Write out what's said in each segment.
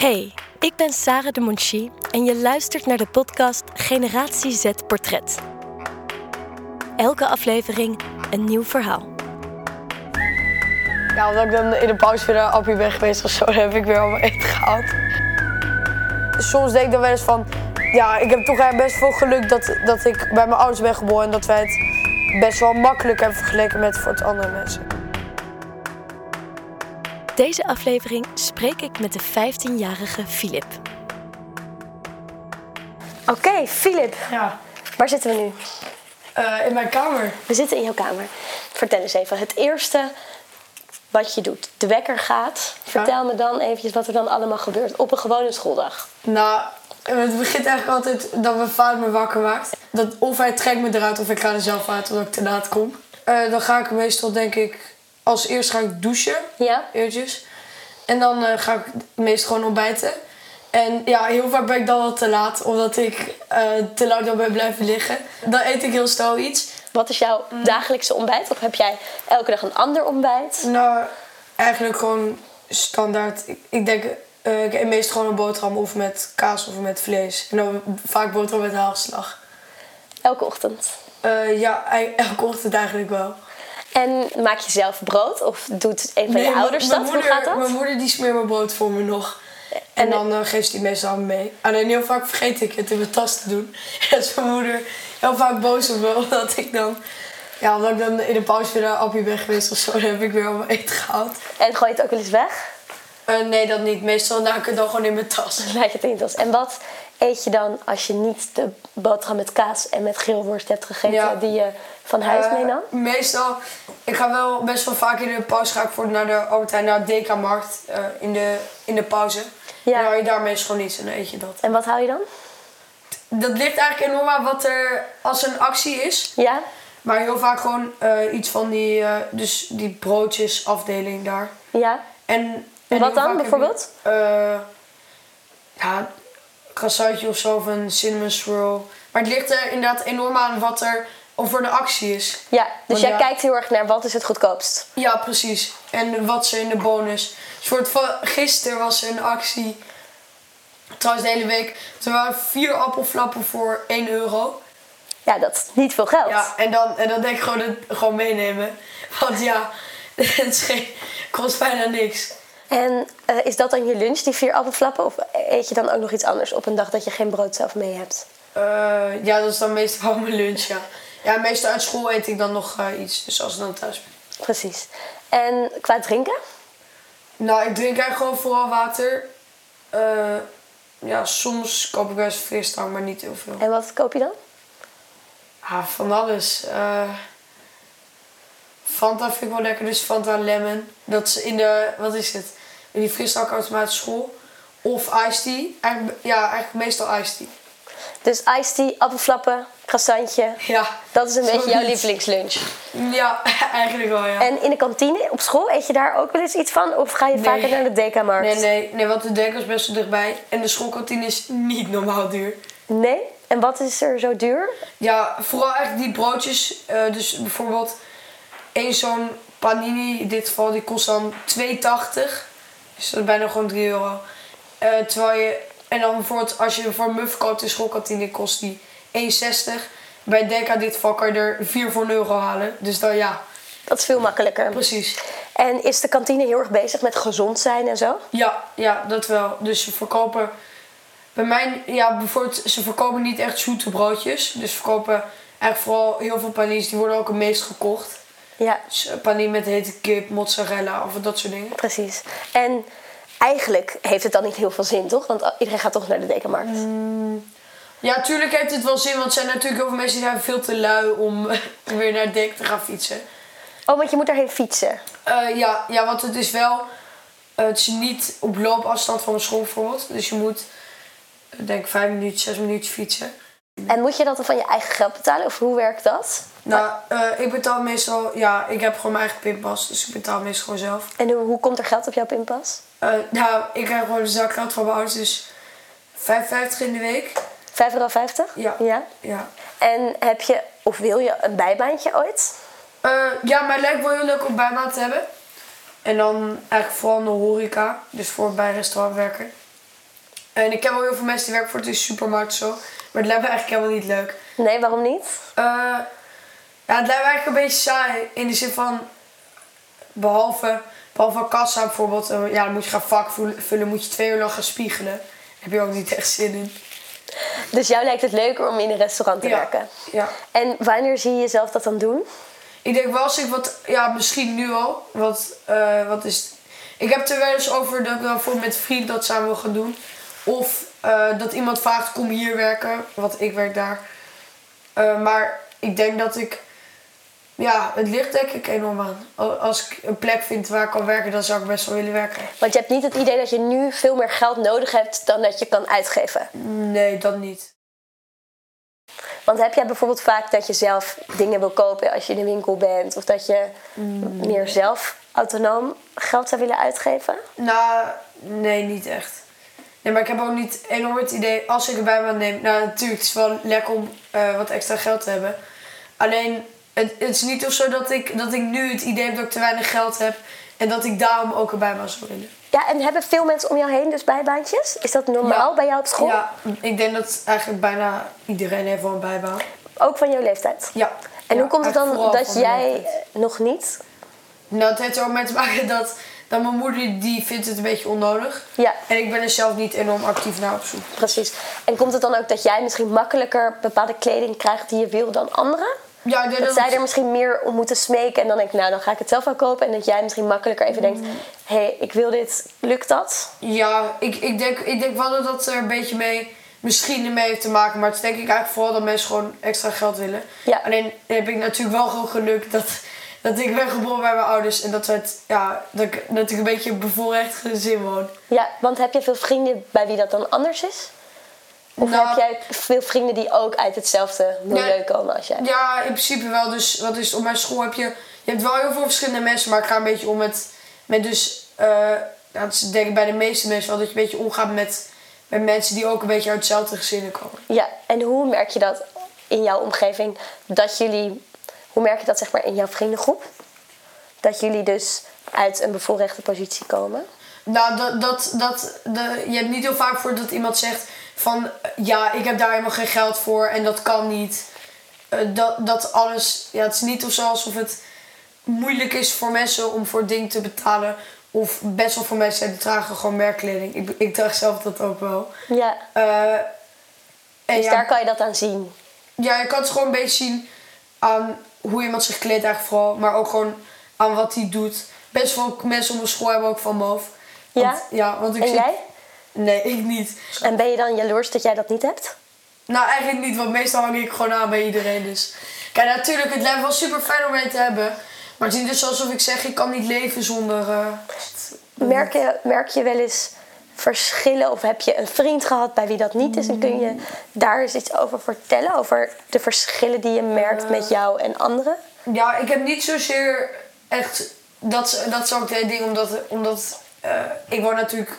Hey, ik ben Sarah de Monchi en je luistert naar de podcast Generatie Z Portret. Elke aflevering een nieuw verhaal. Ja, omdat ik dan in de pauze weer naar Appie ben geweest of zo, heb ik weer allemaal eten gehaald. Soms denk ik dan wel eens van, ja, ik heb toch best veel geluk dat, dat ik bij mijn ouders ben geboren en dat wij het best wel makkelijk hebben vergeleken met voor het andere mensen. Deze aflevering spreek ik met de 15-jarige Filip. Oké, Filip, Ja, waar zitten we nu? Eh, in mijn kamer. We zitten in jouw kamer. Vertel eens even, het eerste wat je doet. De wekker gaat. Vertel me dan eventjes wat er dan allemaal gebeurt op een gewone schooldag. Nou, het begint eigenlijk altijd dat mijn vader me wakker maakt. Dat of hij trekt me eruit of ik ga er zelf uit omdat ik te laat kom. Eh, dan ga ik meestal, denk ik, als eerst ga ik douchen. Ja? Eertjes. En dan eh, ga ik meestal gewoon ontbijten. En ja, heel vaak ben ik dan al te laat, omdat ik eh, te lang dan ben blijven liggen. Dan eet ik heel snel iets. Wat is jouw dagelijkse ontbijt? Of heb jij elke dag een ander ontbijt? Nou, eigenlijk gewoon standaard. Ik, ik denk, eh, ik eet meestal gewoon een boterham of met kaas of met vlees. En dan vaak boterham met haalslag. Elke ochtend. Ja, ei- elke ochtend eigenlijk wel. En maak je zelf brood? Of doet een van je ouders dat? Hoe moeder- gaat dat? Mijn moeder die smeert mijn brood voor me nog. En, En- dan eh, geeft ze die meestal mee. Alleen heel vaak vergeet ik het in mijn tas te doen. En is mijn moeder heel vaak boos op me. Omdat ik dan... Ja, omdat ik dan in de pauze weer naar Appie ben geweest of zo. Dan heb ik weer allemaal eten gehaald. En gooi je het ook wel eens weg? Eh, nee, dat niet. Meestal laat ik het dan gewoon in mijn tas. Laat je het in je tas. En wat eet je dan als je niet de boterham met kaas en met geelworst hebt gegeten Ja. die je van huis Eh, meenam? Meestal, ik ga wel best wel vaak in de pauze ga ik voor naar de Albert Heijn, naar de DK-markt eh, in, de, in de pauze. Ja. En dan hou je daar meestal gewoon iets en dan eet je dat. En wat hou je dan? Dat ligt eigenlijk enorm aan wat er als een actie is. Ja? Maar heel vaak gewoon iets van die, dus die broodjes afdeling daar. Ja? En, en wat dan, vaak heb bijvoorbeeld? eh, ja, croissantje of zo of een cinnamon swirl. Maar het ligt er inderdaad enorm aan wat er over de actie is. Ja, dus Want jij ja- kijkt heel erg naar wat is het goedkoopst. Ja, precies. En wat ze in de bonus. Dus voor het va- gisteren was er een actie. Trouwens, de hele week. Er waren vier appelflappen voor 1 euro. Ja, dat is niet veel geld. Ja, en dan, en dan denk ik gewoon, het, gewoon meenemen. Want ja, het kost bijna niks. En eh, is dat dan je lunch, die vier appelflappen? Of eet je dan ook nog iets anders op een dag dat je geen brood zelf mee hebt? Eh, ja, dat is dan meestal mijn lunch, ja. Ja, meestal uit school eet ik dan nog eh, iets. Dus als ik dan thuis ben. Precies. En qua drinken? Nou, ik drink eigenlijk gewoon vooral water. Ja, soms koop ik wel eens frisdrank, maar niet heel veel. En wat koop je dan? Ja, van alles. Fanta vind ik wel lekker, dus Fanta Lemon. Dat is in de, wat is het? In die frisdrankautomaat school. Of iced tea. Ja, eigenlijk meestal iced tea. Dus iced tea, appelflappen, croissantje. Ja. Dat is een beetje jouw lievelingslunch. Ja, eigenlijk wel, ja. En in de kantine op school, eet je daar ook wel eens iets van? Of ga je Nee. vaker naar de DK-markt? Nee, nee, nee, want de denk is best wel dichtbij. En de schoolkantine is niet normaal duur. Nee? En wat is er zo duur? Ja, vooral eigenlijk die broodjes. eh, dus bijvoorbeeld één zo'n panini, in dit geval, die kost dan 2,80. Dus dat is bijna gewoon 3 euro. Eh, terwijl je, en dan bijvoorbeeld als je voor een muff koopt in schoolkantine, kost die 1,60. Bij Dekka dit geval kan je er 4 voor een euro halen. Dus dan ja, Dat is veel makkelijker. precies. En is de kantine heel erg bezig met gezond zijn en zo? Ja, ja, dat wel. Dus ze verkopen. Bij mij, ja, bijvoorbeeld, ze verkopen niet echt zoete broodjes. Dus ze verkopen eigenlijk vooral heel veel paninis. Die worden ook het meest gekocht. Ja, Dus eh, panini met hete kip, mozzarella of dat soort dingen. precies. En eigenlijk heeft het dan niet heel veel zin, toch? Want iedereen gaat toch naar de DK-markt. Ja, tuurlijk heeft het wel zin, want er zijn natuurlijk heel veel mensen die zijn veel te lui om weer naar Dek te gaan fietsen. Oh, want je moet daarheen fietsen. Eh, ja, ja, want het is wel. eh, het is niet op loopafstand van mijn school bijvoorbeeld. Dus je moet, ik denk vijf minuten, zes minuten fietsen. En moet je dat dan van je eigen geld betalen? Of hoe werkt dat? Nou, eh, ik betaal meestal, ja, ik heb gewoon mijn eigen pinpas, dus ik betaal meestal gewoon zelf. En hoe, hoe komt er geld op jouw pinpas? Eh, nou, ik krijg gewoon een zakgeld van mijn ouders, dus 55 in de week. 5,50 euro? Ja. ja. Ja. En heb je, of wil je een bijbaantje ooit? Eh, ja, maar het lijkt wel heel leuk om bijbaan te hebben. En dan eigenlijk vooral in de horeca, dus voor bij een restaurant werken. En ik ken wel heel veel mensen die werken voor de supermarkt zo. Maar het lijkt me eigenlijk helemaal niet leuk. Nee, waarom niet? Eh, ja, het lijkt me eigenlijk een beetje saai. In de zin van, behalve, behalve kassa bijvoorbeeld. eh, ja, dan moet je gaan vak vullen, moet je twee uur lang gaan spiegelen. Daar heb je ook niet echt zin in. Dus jou lijkt het leuker om in een restaurant te Ja. werken. Ja. En wanneer zie je jezelf dat dan doen? Ik denk wel als ik wat, ja, misschien nu al. Wat, eh, wat is? Ik heb het er wel eens over dat ik dan voor met een vriend dat samen wil gaan doen. Of eh, dat iemand vraagt, kom hier werken. Want ik werk daar. Eh, maar ik denk dat ik, ja, het ligt denk ik enorm aan. Al- Als ik een plek vind waar ik kan werken, dan zou ik best wel willen werken. Want je hebt niet het idee dat je nu veel meer geld nodig hebt dan dat je kan uitgeven. Nee, dat niet. Want heb jij bijvoorbeeld vaak dat je zelf dingen wil kopen als je in de winkel bent? Of dat je meer zelf autonoom geld zou willen uitgeven? Nou, nee, niet echt. Nee, maar ik heb ook niet enorm het idee, als ik erbij me neem... Nou, natuurlijk, het is wel lekker om eh, wat extra geld te hebben. Alleen, het, het is niet of zo dat ik, dat ik nu het idee heb dat ik te weinig geld heb... en dat ik daarom ook erbij me zou willen. Ja, en hebben veel mensen om jou heen dus bijbaantjes? Is dat normaal Ja. bij jou op school? Ja, ik denk dat eigenlijk bijna iedereen heeft wel een bijbaan. Ook van jouw leeftijd? Ja. En Ja, hoe komt het dan dat jij nog niet? Nou, het heeft er ook mee te maken dat, dat mijn moeder, die vindt het een beetje onnodig. Ja, En ik ben er zelf niet enorm actief naar op zoek. precies. En komt het dan ook dat jij misschien makkelijker bepaalde kleding krijgt die je wil dan anderen? Ja, ik denk Dat dat zij er misschien meer om moeten smeken en dan denk ik, nou dan ga ik het zelf wel kopen. En dat jij misschien makkelijker even denkt, Mm. hé, hey, ik wil dit, lukt dat? Ja, ik, ik, denk, ik denk wel dat dat er een beetje mee, misschien ermee heeft te maken. Maar het is denk ik eigenlijk vooral dat mensen gewoon extra geld willen. Ja. Alleen heb ik natuurlijk wel gewoon geluk dat, dat ik ben geboren bij mijn ouders. En dat, het, ja, dat, ik, dat ik een beetje een bevoorrecht gezin woon. Ja, want heb je veel vrienden bij wie dat dan anders is? Of Nou, heb jij veel vrienden die ook uit hetzelfde milieu komen als jij? Ja, in principe wel. Dus wat is het, op mijn school heb je, je hebt wel heel veel verschillende mensen. Maar ik ga een beetje om met, met dus, eh nou, dat is denk ik bij de meeste mensen wel, dat je een beetje omgaat met, met mensen die ook een beetje uit hetzelfde gezinnen komen. Ja, en hoe merk je dat in jouw omgeving? Dat jullie, hoe merk je dat zeg maar in jouw vriendengroep? Dat jullie dus uit een bevoorrechte positie komen? Nou, dat, dat, dat, de, je hebt niet heel vaak voor dat iemand zegt van ja, ik heb daar helemaal geen geld voor en dat kan niet. Eh, dat, dat alles, ja, het is niet of zo alsof het moeilijk is voor mensen om voor dingen te betalen. Of best wel voor mensen die dragen gewoon merkkleding. Ik, ik draag zelf dat ook wel. Ja, Eh, en dus ja, daar kan je dat aan zien. ja, je kan het gewoon een beetje zien aan hoe iemand zich kleedt eigenlijk vooral. Maar ook gewoon aan wat hij doet. Best wel mensen op mijn school hebben ook van moof. Want- Ja? Ja, want ik En zie- jij? Nee, ik niet. En ben je dan jaloers dat jij dat niet hebt? Nou, eigenlijk niet, want meestal hang ik gewoon aan bij iedereen. Dus. Kijk, natuurlijk, het lijkt wel super fijn om mee te hebben. Maar het is niet dus alsof ik zeg, ik kan niet leven zonder... eh, Merk je, merk je wel eens verschillen of heb je een vriend gehad bij wie dat niet is? En kun je daar eens iets over vertellen? Over de verschillen die je merkt met jou en anderen? Ja, ik heb niet zozeer echt... Dat, dat is ook het ding, omdat, omdat eh, ik woon natuurlijk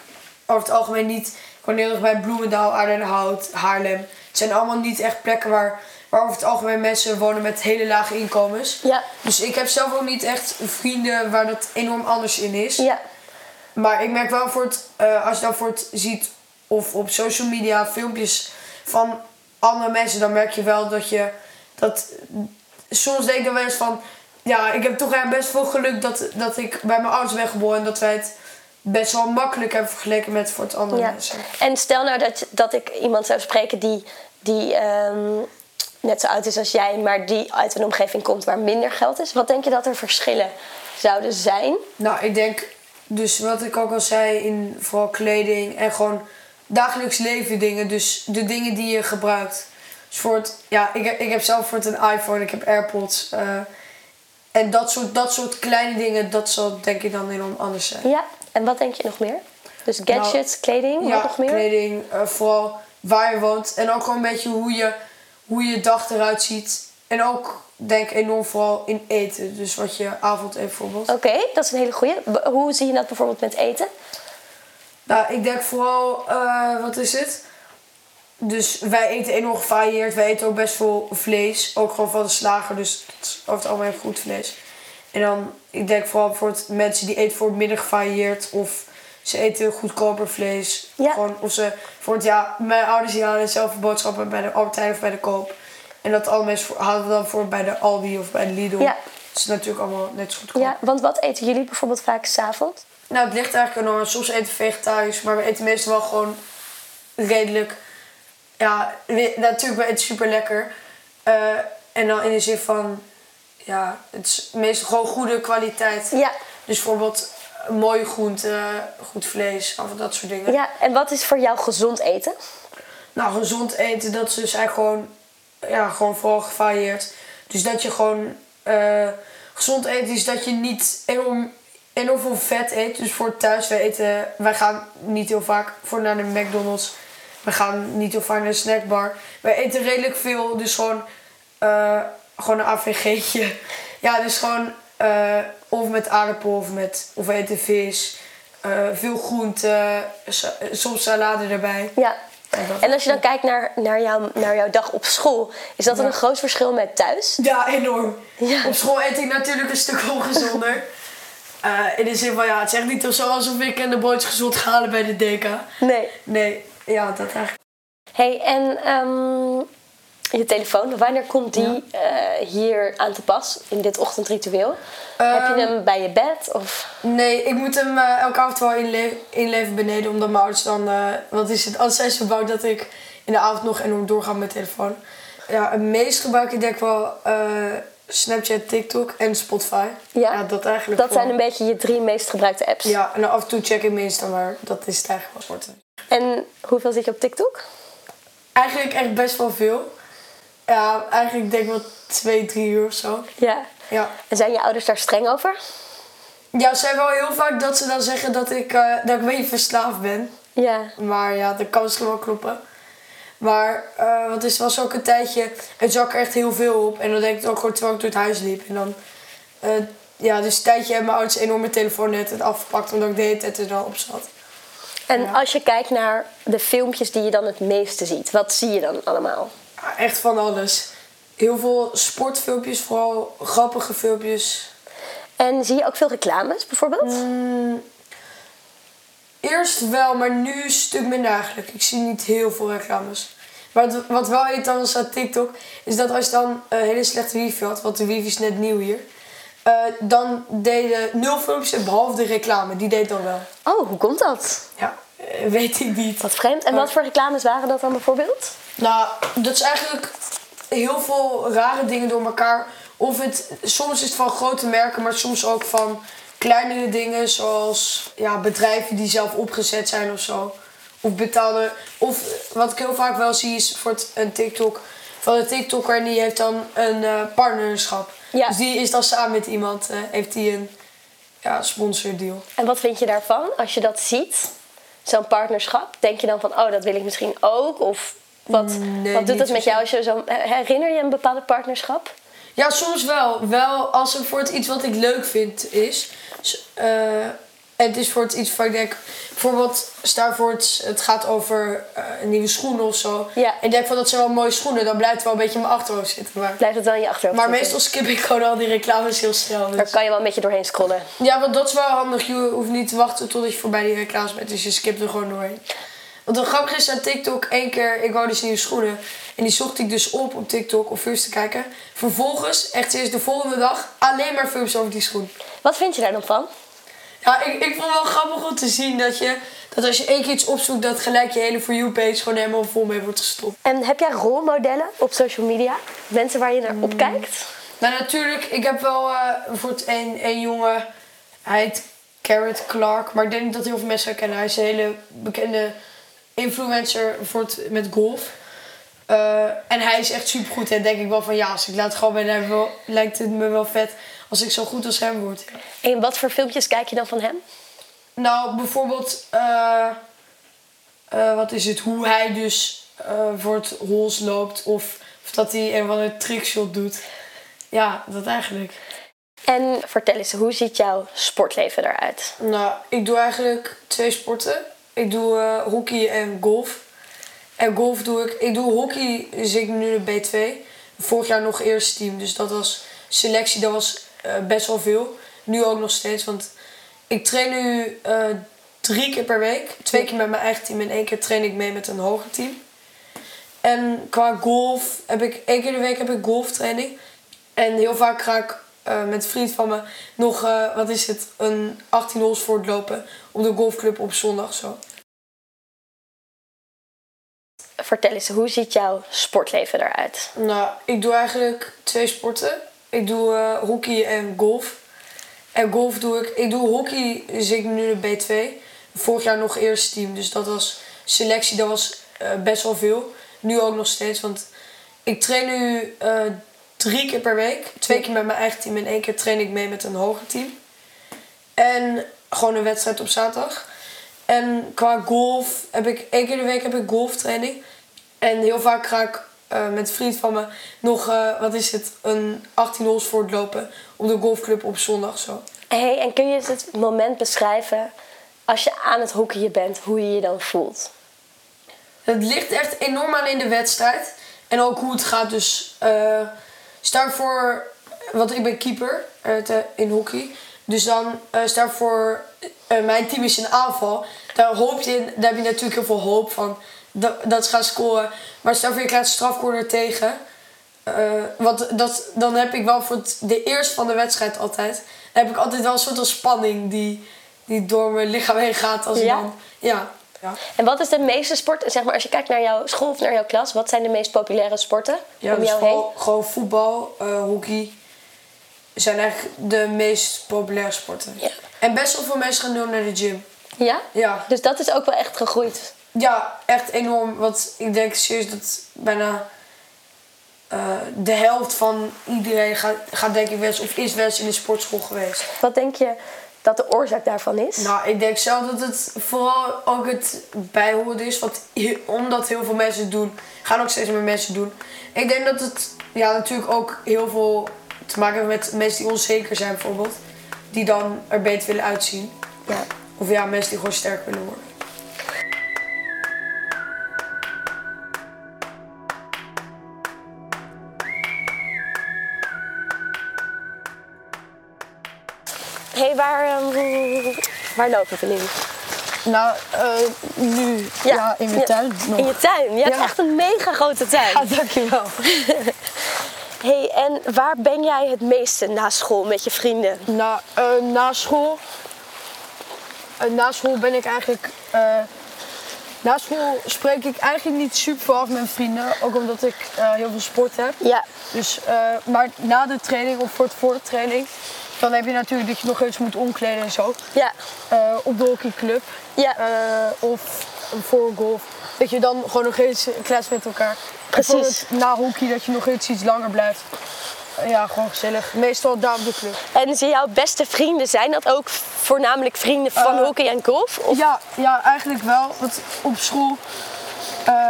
over het algemeen niet... Ik woon heel erg bij Bloemendaal, Aardenhout, Haarlem. Het zijn allemaal niet echt plekken waar, waar over het algemeen mensen wonen met hele lage inkomens. Ja, Dus ik heb zelf ook niet echt vrienden waar dat enorm anders in is. ja, Maar ik merk wel voor het, eh, als je dan voor het ziet of op social media filmpjes van andere mensen, dan merk je wel dat je dat. Soms denk ik dan wel eens van, ja, ik heb toch eigenlijk best veel geluk dat, dat ik bij mijn ouders ben geboren en dat wij het best wel makkelijk hebben vergeleken met voor het andere ja. mensen. En stel nou dat, dat ik iemand zou spreken die, die ehm, net zo oud is als jij, maar die uit een omgeving komt waar minder geld is. Wat denk je dat er verschillen zouden zijn? Nou, ik denk dus wat ik ook al zei in vooral kleding en gewoon dagelijks leven dingen. Dus de dingen die je gebruikt. Dus voor het, ja, ik, heb- ik heb zelf voor het een iPhone, ik heb AirPods. eh, en dat soort, dat soort kleine dingen, dat zal denk ik dan enorm anders zijn. Ja, en wat denk je nog meer? Dus gadgets, kleding, wat Ja, nog meer? kleding, eh, vooral waar je woont. En ook gewoon een beetje hoe je, hoe je dag eruit ziet. En ook denk ik enorm vooral in eten. Dus wat je avond eet bijvoorbeeld. Oké, dat is een hele goeie. B- Hoe zie je dat bijvoorbeeld met eten? Nou, ik denk vooral, eh, wat is het? Dus wij eten enorm gevarieerd. Wij eten ook best veel vlees. Ook gewoon van de slager. Dus het is over het algemeen goed vlees. En dan, ik denk vooral voor het mensen die eten voor het minder gevarieerd. Of ze eten goedkoper vlees. Ja. Gewoon, of ze, voor het ja, mijn ouders die halen zelf boodschappen bij de Albert of bij de Koop. En dat alle mensen voor- halen we dan voor bij de Aldi of bij de Lidl. Ja. Dat is natuurlijk allemaal net zo goedkoop. Ja, want wat eten jullie bijvoorbeeld vaak s'avonds? Nou, het ligt eigenlijk enorm. Soms eten we vegetarisch, maar we eten meestal wel gewoon redelijk. Ja, natuurlijk, we eten super lekker. en dan in de zin van, ja, het is meestal gewoon goede kwaliteit. Ja. Dus bijvoorbeeld eh, mooie groenten, goed vlees, of dat soort dingen. Ja, en wat is voor jou gezond eten? Nou, gezond eten, dat is dus eigenlijk gewoon, ja, gewoon vooral gevarieerd. Dus dat je gewoon eh, gezond eten is dat je niet enorm, enorm veel vet eet. Dus voor thuis, wij eten, wij gaan niet heel vaak voor naar de McDonald's. We gaan niet heel vaak naar de snackbar. Wij eten redelijk veel, dus gewoon, eh, gewoon een AVG'tje. Ja, dus gewoon eh, of met aardappel of met, of eten vis. veel groenten, sa- soms salade erbij. Ja. En En als je dan kijkt naar, naar, jouw, naar jouw dag op school, is dat dan een groot verschil met thuis? Ja, enorm. Ja. Op school eet ik natuurlijk een stuk ongezonder. Eh, in de zin van, ja, het is echt niet zo alsof ik in de broodjes gezond ga halen bij de DK. Nee. Nee, ja, dat eigenlijk. hey, en ehm, je telefoon, wanneer komt die eh, hier aan te pas in dit ochtendritueel? Heb je Ehm, hem bij je bed? Of... Nee, ik moet hem eh, elke avond wel inle inleveren beneden, omdat mijn ouders dan... eh, wat is het? Anders zijn ze bang dat ik in de avond nog enorm doorga met mijn telefoon. Ja, het meest gebruik ik denk wel Snapchat, TikTok en Spotify. Ja, dat eigenlijk Dat wel. zijn een beetje je drie meest gebruikte apps. Ja, en af en toe check ik Insta, maar dat is het eigenlijk wel. En hoeveel zit je op TikTok? Eigenlijk echt best wel veel. Ja, eigenlijk denk ik wel twee, drie uur of zo. Ja. Ja. En zijn je ouders daar streng over? Ja, ze zijn wel heel vaak dat ze dan zeggen dat ik, eh, dat ik een beetje verslaafd ben. Ja. Maar ja, dat kan misschien wel kloppen. Maar eh want het was ook een tijdje, het zag er echt heel veel op. En dan denk ik ook gewoon terwijl ik door het huis liep. En dan, eh, ja, dus een tijdje hebben mijn ouders enorm mijn telefoon net het afgepakt. Omdat ik de hele tijd er dan op zat. En Ja. als je kijkt naar de filmpjes die je dan het meeste ziet, wat zie je dan allemaal? Echt van alles. Heel veel sportfilmpjes, vooral grappige filmpjes. En zie je ook veel reclames bijvoorbeeld? Mm, Eerst wel, maar nu een stuk minder eigenlijk. Ik zie niet heel veel reclames. Maar wat, wat wel irritant was aan TikTok, is dat als je dan een hele slechte wifi had, want de wifi is net nieuw hier, eh, dan deden nul filmpjes behalve de reclame. Die deed dan wel. Oh, hoe komt dat? Ja, eh, weet ik niet. Wat vreemd. En wat voor reclames waren dat dan bijvoorbeeld? Nou, dat is eigenlijk heel veel rare dingen door elkaar. Of het, soms is het van grote merken, maar soms ook van kleinere dingen. Zoals ja, bedrijven die zelf opgezet zijn of zo. Of betaalde. Of wat ik heel vaak wel zie is voor een TikTok. Van een TikToker en die heeft dan een eh, partnerschap. Ja. Dus die is dan samen met iemand. eh, heeft die een ja, sponsordeal. En wat vind je daarvan als je dat ziet? Zo'n partnerschap. Denk je dan van, oh, dat wil ik misschien ook? Of wat, Nee, wat doet het met jou als je zo... Herinner je een bepaalde partnerschap? Ja, soms wel. Wel als het voor het iets wat ik leuk vind is. Eh, het is voor het iets waar ik denk... Bijvoorbeeld, stel voor het, het gaat over eh, nieuwe schoenen of zo. Ja. En ik denk van dat zijn wel mooie schoenen. Dan blijft het wel een beetje in mijn achterhoofd zitten. Maar, Blijft het wel in je achterhoofd maar zitten? meestal skip ik gewoon al die reclames heel snel. Daar Dus. kan je wel een beetje doorheen scrollen. Ja, want dat is wel handig. Je hoeft niet te wachten totdat je voorbij die reclames bent. Dus je skipt er gewoon doorheen. Want het grappige is aan TikTok, één keer, ik wou dus nieuwe schoenen. En die zocht ik dus op op TikTok om films te kijken. Vervolgens, echt eerst de volgende dag, alleen maar films over die schoen. Wat vind je daar dan van? Ja, ik, ik vond het wel grappig om te zien dat, je, dat als je één keer iets opzoekt, dat gelijk je hele For You page gewoon helemaal vol mee wordt gestopt. En heb jij rolmodellen op social media? Mensen waar je naar Mm. opkijkt? Nou, natuurlijk, ik heb wel eh bijvoorbeeld één, één jongen, hij heet Garrett Clark, maar ik denk niet dat heel veel mensen hem kennen. Hij is een hele bekende influencer bijvoorbeeld met golf. Eh, en hij is echt supergoed en denk ik wel van ja, als ik laat gewoon ben, dan wel, lijkt het me wel vet als ik zo goed als hem word. En wat voor filmpjes kijk je dan van hem? Nou, bijvoorbeeld, eh, eh, wat is het, hoe hij dus voor het hols loopt of, of dat hij een of andere trickshot doet. Ja, dat eigenlijk. En vertel eens, hoe ziet jouw sportleven eruit? Nou, ik doe eigenlijk twee sporten. Ik doe eh, hockey en golf. En golf doe ik... Ik doe hockey, zit ik nu de B2. Vorig jaar nog eerste team, dus dat was selectie. Dat was eh, best wel veel. Nu ook nog steeds, want ik train nu eh, drie keer per week. Twee keer met mijn eigen team en één keer train ik mee met een hoger team. En qua golf heb ik één keer de week heb ik golftraining. En heel vaak ga ik eh, met een vriend van me nog, eh, wat is het, een 18 holes voortlopen op de golfclub op zondag zo. Vertel eens, hoe ziet jouw sportleven eruit? Nou, ik doe eigenlijk twee sporten. Ik doe eh, hockey en golf. En golf doe ik... Ik doe hockey, zit ik nu in B2. Vorig jaar nog eerste team, dus dat was selectie, dat was best wel veel. Nu ook nog steeds, want ik train nu drie keer per week. Twee keer met mijn eigen team en één keer train ik mee met een hoger team. En gewoon een wedstrijd op zaterdag. En qua golf heb ik één keer de week heb ik golftraining. En heel vaak ga ik eh, met een vriend van me nog, eh, wat is het, een 18 holes voortlopen op de golfclub op zondag zo. Hey, en kun je het moment beschrijven als je aan het hockeyen bent, hoe je je dan voelt? Het ligt echt enorm aan in de wedstrijd. En ook hoe het gaat. Dus eh stel voor, want ik ben keeper eh, in hockey. Dus dan eh stel voor, eh, mijn team is in aanval. Daar, hoop je, in- daar heb je natuurlijk heel veel hoop van dat, dat ze gaan scoren. Maar stel voor je krijgt een strafcorner tegen. Want dat, dan heb ik wel voor het, de eerste van de wedstrijd altijd. Dan heb ik altijd wel een soort van spanning die, die door mijn lichaam heen gaat. Als Ja? dan, ja. Ja. En wat is de meeste sport, zeg maar als je kijkt naar jouw school of naar jouw klas, wat zijn de meest populaire sporten Ja, om dus jou heen? gewoon, gewoon voetbal, eh, hockey zijn eigenlijk de meest populaire sporten. Ja. En best wel veel mensen gaan nu naar de gym. Ja? Ja, Dus dat is ook wel echt gegroeid. ja echt enorm. Want ik denk serieus dat bijna eh, de helft van iedereen gaat, gaat denk ik wel of is wel eens in de sportschool geweest. Wat denk je dat de oorzaak daarvan is? Nou, ik denk zelf dat het vooral ook het bijhoren is. Want omdat heel veel mensen het doen, gaan ook steeds meer mensen doen. Ik denk dat het ja, natuurlijk ook heel veel te maken heeft met mensen die onzeker zijn bijvoorbeeld. Die dan er beter willen uitzien. Ja. Of ja, mensen die gewoon sterk willen worden. Waar lopen we nu? Nou, nu Ja, In je tuin. Je hebt Ja. echt een mega grote tuin. Ja, dankjewel. hey, en waar ben jij het meeste na school met je vrienden? Nou, eh, na school. eh, na school ben ik eigenlijk. eh, na school spreek ik eigenlijk niet super veel af met mijn vrienden. Ook omdat ik eh, heel veel sport heb. Ja, Dus, eh, maar na de training of voor, het, voor de training. Dan heb je natuurlijk dat je nog eens moet omkleden en zo. ja, eh, op de hockeyclub. ja. eh, of voor golf. Dat je dan gewoon nog eens klets met elkaar. Precies. Na hockey dat je nog eens iets langer blijft. Eh, ja, gewoon gezellig. Meestal daar op de club. En zijn jouw beste vrienden, zijn dat ook voornamelijk vrienden van hockey en golf? Of? Ja, ja, eigenlijk wel. Want op school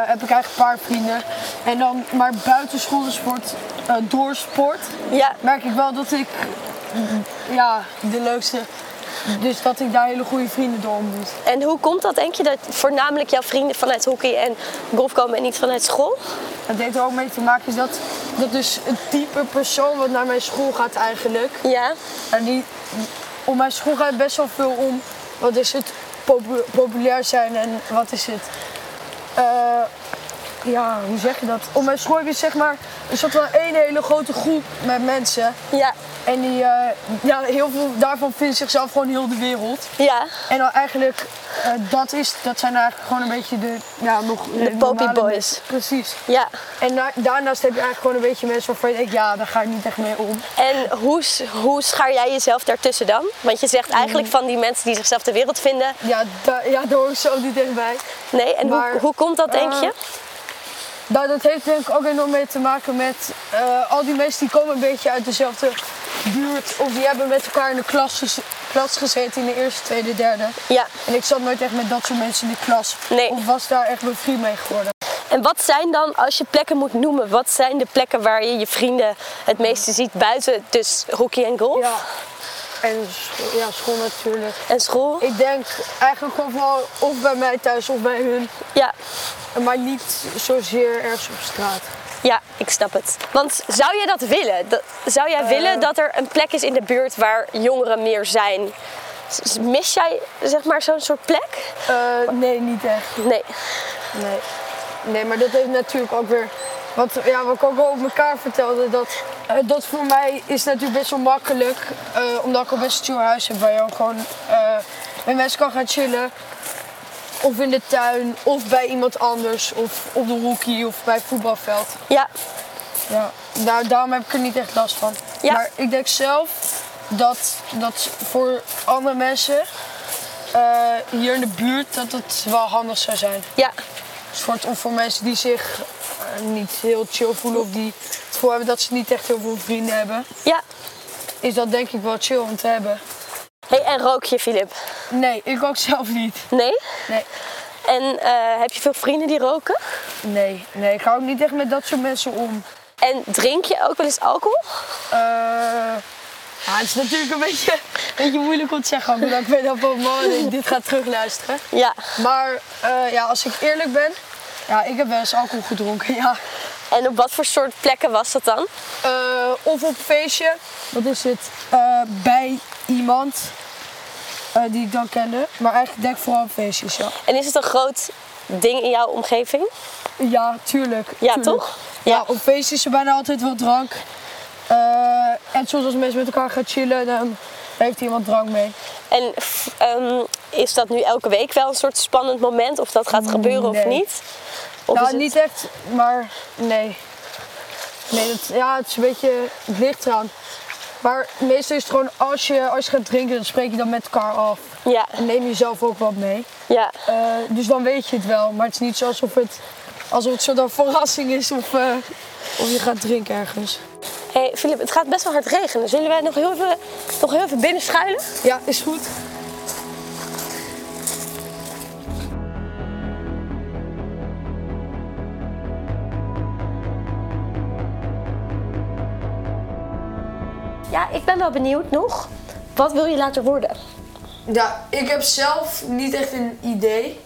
heb ik eigenlijk een paar vrienden. En dan, maar buiten schoolsport, eh door sport, Ja, merk ik wel dat ik ja, de leukste. Dus dat ik daar hele goede vrienden door ontmoet. En hoe komt dat, denk je, dat voornamelijk jouw vrienden vanuit hockey en golf komen en niet vanuit school? Het heeft er ook mee te maken is dat, dat dus een type persoon wat naar mijn school gaat eigenlijk. Ja, En die, op mijn school gaat het best wel veel om, wat is het, popu- populair zijn en wat is het. Eh, ja, hoe zeg je dat? Op mijn school je zeg maar een soort van één hele grote groep met mensen. ja, En die, eh, ja, heel veel daarvan vinden zichzelf gewoon heel de wereld. ja. En dan eigenlijk, eh, dat, is, dat zijn eigenlijk gewoon een beetje de, ja, nog De poppy boys. mensen. Precies. Ja, En na- daarnaast heb je eigenlijk gewoon een beetje mensen waarvan je denkt, ja, daar ga ik niet echt mee om. en hoe, hoe schaar jij jezelf daartussen dan? Want je zegt eigenlijk Mm. van die mensen die zichzelf de wereld vinden. Ja, da- ja daar hoor ik zo niet echt bij. Nee, en Maar, hoe, hoe komt dat, denk eh, je? Nou, dat heeft denk ik ook enorm mee te maken met eh, al die mensen die komen een beetje uit dezelfde buurt. Of die hebben met elkaar in de klas, klas gezeten in de eerste, tweede, derde. Ja, En ik zat nooit echt met dat soort mensen in de klas. Nee. Of was daar echt mijn vriend mee geworden. en wat zijn dan, als je plekken moet noemen, wat zijn de plekken waar je je vrienden het meeste ziet buiten dus hockey en golf Ja. En school, ja, school natuurlijk. en school? Ik denk eigenlijk gewoon vooral of bij mij thuis of bij hun. Ja, Maar niet zozeer ergens op straat. ja, ik snap het. Want zou je dat willen? Dat- zou jij willen dat er een plek is in de buurt waar jongeren meer zijn? Mis jij zeg maar zo'n soort plek? Eh, nee, niet echt. Nee. Nee. Nee, maar dat heeft natuurlijk ook weer. Wat, ja, wat ik ook al op elkaar vertelde, dat, eh, dat voor mij is natuurlijk best wel makkelijk. eh, omdat ik ook best een chill huis heb waar je ook gewoon eh, met mensen kan gaan chillen. Of in de tuin, of bij iemand anders, of op de hockey, of bij het voetbalveld. Ja. Ja, daar, daarom heb ik er niet echt last van. Ja. Maar ik denk zelf dat, dat voor andere mensen hier in de buurt dat het wel handig zou zijn. Ja. Voor, of voor mensen die zich eh, niet heel chill voelen of die het gevoel hebben dat ze niet echt heel veel vrienden hebben, Ja. is dat denk ik wel chill om te hebben. Hey, en rook je, Filip? Nee, ik ook zelf niet. Nee? Nee. En eh, heb je veel vrienden die roken? Nee, nee, ik hou ook niet echt met dat soort mensen om. En drink je ook wel eens alcohol? Eh, ja, het is natuurlijk een beetje, een beetje moeilijk om te zeggen, omdat ik weet dat man dit gaat terugluisteren. Ja. Maar eh, ja, als ik eerlijk ben, ja, ik heb wel eens alcohol gedronken, ja. En op wat voor soort plekken was dat dan? Eh, of op feestje, wat is het, eh, bij iemand die ik dan kende. Maar eigenlijk denk ik vooral op feestjes, ja. En is het een groot ding in jouw omgeving? Ja, tuurlijk. Ja, tuurlijk. toch? Ja. Ja. op feestjes is er bijna altijd wel drank. Eh, en soms als mensen met elkaar gaan chillen, dan heeft iemand drank mee. En ehm, is dat nu elke week wel een soort spannend moment? Of dat gaat gebeuren of niet? Of nou, het- niet echt, maar nee. Nee, dat, ja, het is een beetje, het ligt eraan. Maar meestal is het gewoon, als je, als je gaat drinken, dan spreek je dan met elkaar af. Ja, En neem je zelf ook wat mee. ja. Eh, dus dan weet je het wel. Maar het is niet zo alsof het, alsof het van verrassing is of, eh, of je gaat drinken ergens. Hey, Filip, het gaat best wel hard regenen. Zullen wij nog heel even, nog heel even binnen schuilen? Ja, is goed. Ja, ik ben wel benieuwd nog. Wat wil je later worden? Ja, ik heb zelf niet echt een idee.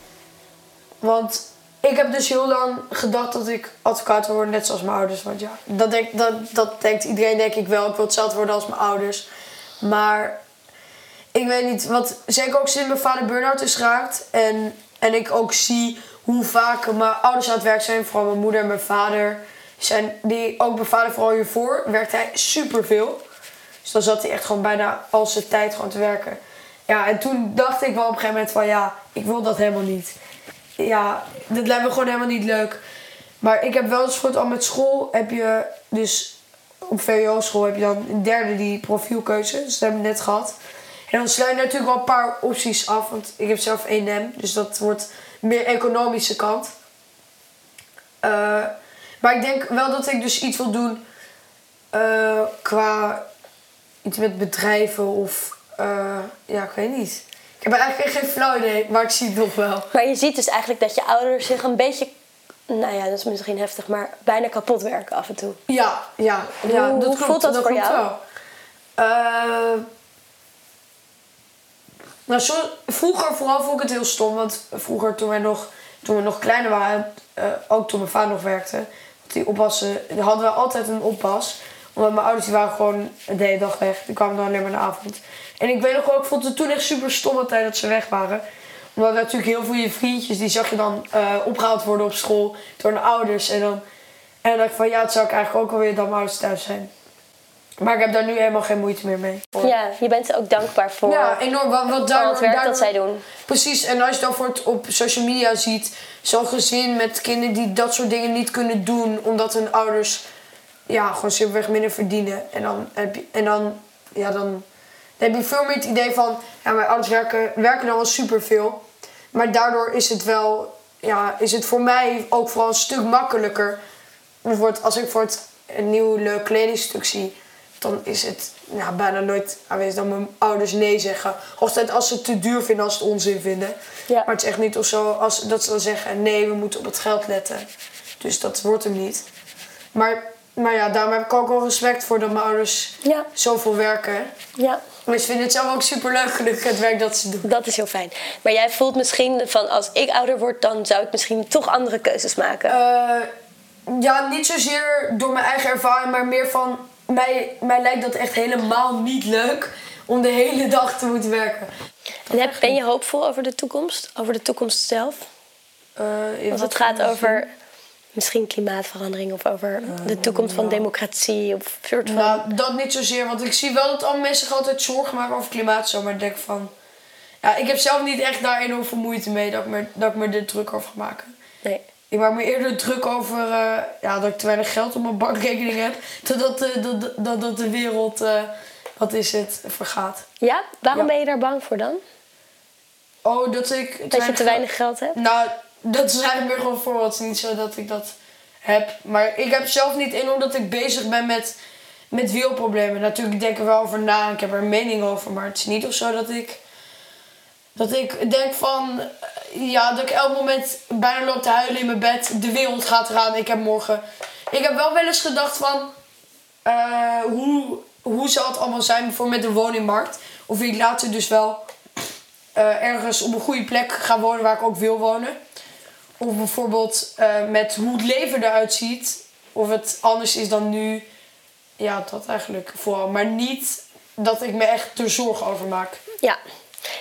Want ik heb dus heel lang gedacht dat ik advocaat wil worden, net zoals mijn ouders. Want ja, dat, denk, dat, dat denkt iedereen denk ik wel. Ik wil hetzelfde worden als mijn ouders. Maar ik weet niet, wat zeker ook sinds mijn vader burn-out is geraakt. En, en ik ook zie hoe vaak mijn ouders aan het werk zijn. Vooral mijn moeder en mijn vader. Zijn die, ook mijn vader vooral hiervoor, werkte hij superveel. Dus dan zat hij echt gewoon bijna al zijn tijd gewoon te werken. Ja, en toen dacht ik wel op een gegeven moment van ja, ik wil dat helemaal niet. Ja, dat lijkt me gewoon helemaal niet leuk. Maar ik heb wel eens goed al met school heb je dus op VWO-school heb je dan een derde die profielkeuze. Dus dat hebben we net gehad. En dan sluit je natuurlijk wel een paar opties af. Want ik heb zelf 1M, dus dat wordt meer economische kant. Eh, maar ik denk wel dat ik dus iets wil doen eh, qua iets met bedrijven of eh, ja, ik weet niet. Ik heb eigenlijk geen flauw idee, maar ik zie het nog wel. Maar je ziet dus eigenlijk dat je ouders zich een beetje... Nou ja, dat is misschien heftig, maar bijna kapot werken af en toe. Ja, ja, ja Hoe- dat hoe klopt. voelt dat voor klopt jou? Wel. Eh, nou, zo, vroeger vooral vond ik het heel stom, want vroeger toen wij nog, toen we nog kleiner waren, eh, ook toen mijn vader nog werkte, die oppassen, hadden we altijd een oppas. Omdat mijn ouders die waren gewoon de hele dag weg. Die kwamen dan alleen maar in de avond. En ik weet nog wel, ik vond het toen echt super stom altijd dat ze weg waren. Omdat natuurlijk heel veel je vriendjes, die zag je dan eh, opgehaald worden op school door hun ouders. En dan, en dan dacht ik van, ja, het zou ik eigenlijk ook alweer dat mijn ouders thuis zijn. Maar ik heb daar nu helemaal geen moeite meer mee. Ja, je bent ook dankbaar voor Ja, enorm. Wat, wat het werk dat zij doen. Precies, en als je dan voor het op social media ziet, zo'n gezin met kinderen die dat soort dingen niet kunnen doen, omdat hun ouders ja, gewoon simpelweg minder verdienen. En dan heb je, en dan, ja, dan, dan heb je veel meer het idee van, ja, mijn ouders werken, werken dan wel superveel. Maar daardoor is het wel, ja, is het voor mij ook vooral een stuk makkelijker. Bijvoorbeeld als ik voor het een nieuw leuk kledingstuk zie, dan is het ja, bijna nooit aanwezig dat mijn ouders nee zeggen. Hooguit als ze het te duur vinden, als ze het onzin vinden. Ja. Maar het is echt niet of zo als, dat ze dan zeggen: nee, we moeten op het geld letten. Dus dat wordt hem niet. Maar, maar ja, daarom heb ik ook wel respect voor dat mijn ouders Ja, zoveel werken. ja, Maar ze vinden het zelf ook super leuk, gelukkig, het werk dat ze doen. dat is heel fijn. Maar jij voelt misschien van als ik ouder word, dan zou ik misschien toch andere keuzes maken. Eh, ja, niet zozeer door mijn eigen ervaring, maar meer van mij, mij lijkt dat echt helemaal niet leuk om de hele dag te moeten werken. En heb, ben je hoopvol over de toekomst? Over de toekomst zelf? Uh, Als het gaat over misschien klimaatverandering of over de toekomst van democratie of soort van. Nou, dat niet zozeer, want ik zie wel dat alle mensen zich altijd zorgen maken over klimaat, zo, maar ik denk van. Ja, ik heb zelf niet echt daar enorm veel moeite mee dat ik me, dat ik me er druk over ga maken. Nee. Ik maak me eerder druk over uh, ja, dat ik te weinig geld op mijn bankrekening heb. Totdat uh, dat, dat, dat de wereld, uh, wat is het, vergaat. Ja? Waarom ja. ben je daar bang voor dan? Oh, dat ik... Dat je te weinig geld hebt? Nou, dat is eigenlijk meer gewoon is niet zo dat ik dat heb. Maar ik heb zelf niet enorm dat ik bezig ben met, met wielproblemen. Natuurlijk denk ik er wel over na. Ik heb er een mening over. Maar het is niet of zo dat ik... Dat ik denk van... Ja, dat ik elk moment bijna loop te huilen in mijn bed. De wereld gaat eraan. Ik heb morgen... Ik heb wel wel eens gedacht van... Uh, hoe, hoe zal het allemaal zijn bijvoorbeeld met de woningmarkt? Of ik later dus wel... Uh, ergens op een goede plek ga wonen waar ik ook wil wonen. Of bijvoorbeeld uh, met hoe het leven eruit ziet. Of het anders is dan nu. Ja, dat eigenlijk vooral. Maar niet dat ik me echt er zorgen over maak. Ja.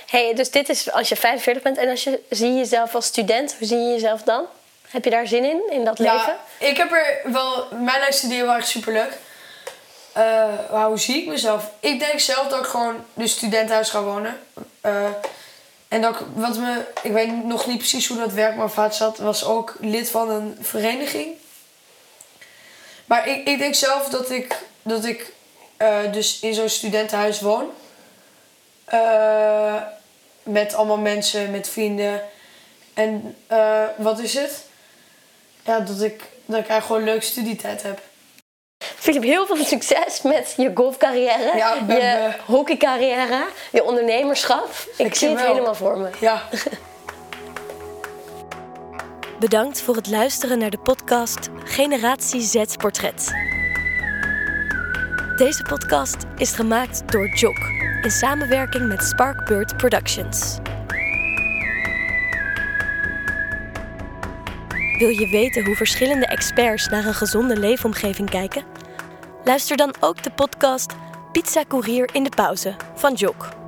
Hey, dus dit is als je 45 bent en als je zie je jezelf als student, hoe zie je jezelf dan? Heb je daar zin in, in dat ja, leven? Ik heb er wel. Mijn lijst studeren wel echt superleuk. Uh, hoe zie ik mezelf? Ik denk zelf dat ik gewoon de studentenhuis ga wonen. Uh, en dat wat me, ik weet nog niet precies hoe dat werkt, maar vader zat, was ook lid van een vereniging. Maar ik, ik denk zelf dat ik, dat ik uh, dus in zo'n studentenhuis woon. Uh, met allemaal mensen, met vrienden. En uh, wat is het? Ja, dat ik, dat ik eigenlijk gewoon een leuke studietijd heb. Filip, heel veel succes met je golfcarrière, ja, ben, je hockeycarrière, je ondernemerschap. Ik, zie het helemaal voor me. Ja. Bedankt voor het luisteren naar de podcast Generatie Z Portret. Deze podcast is gemaakt door Jok in samenwerking met Sparkbird Productions. Wil je weten hoe verschillende experts naar een gezonde leefomgeving kijken? Luister dan ook de podcast Pizza Courier in de pauze van Jok.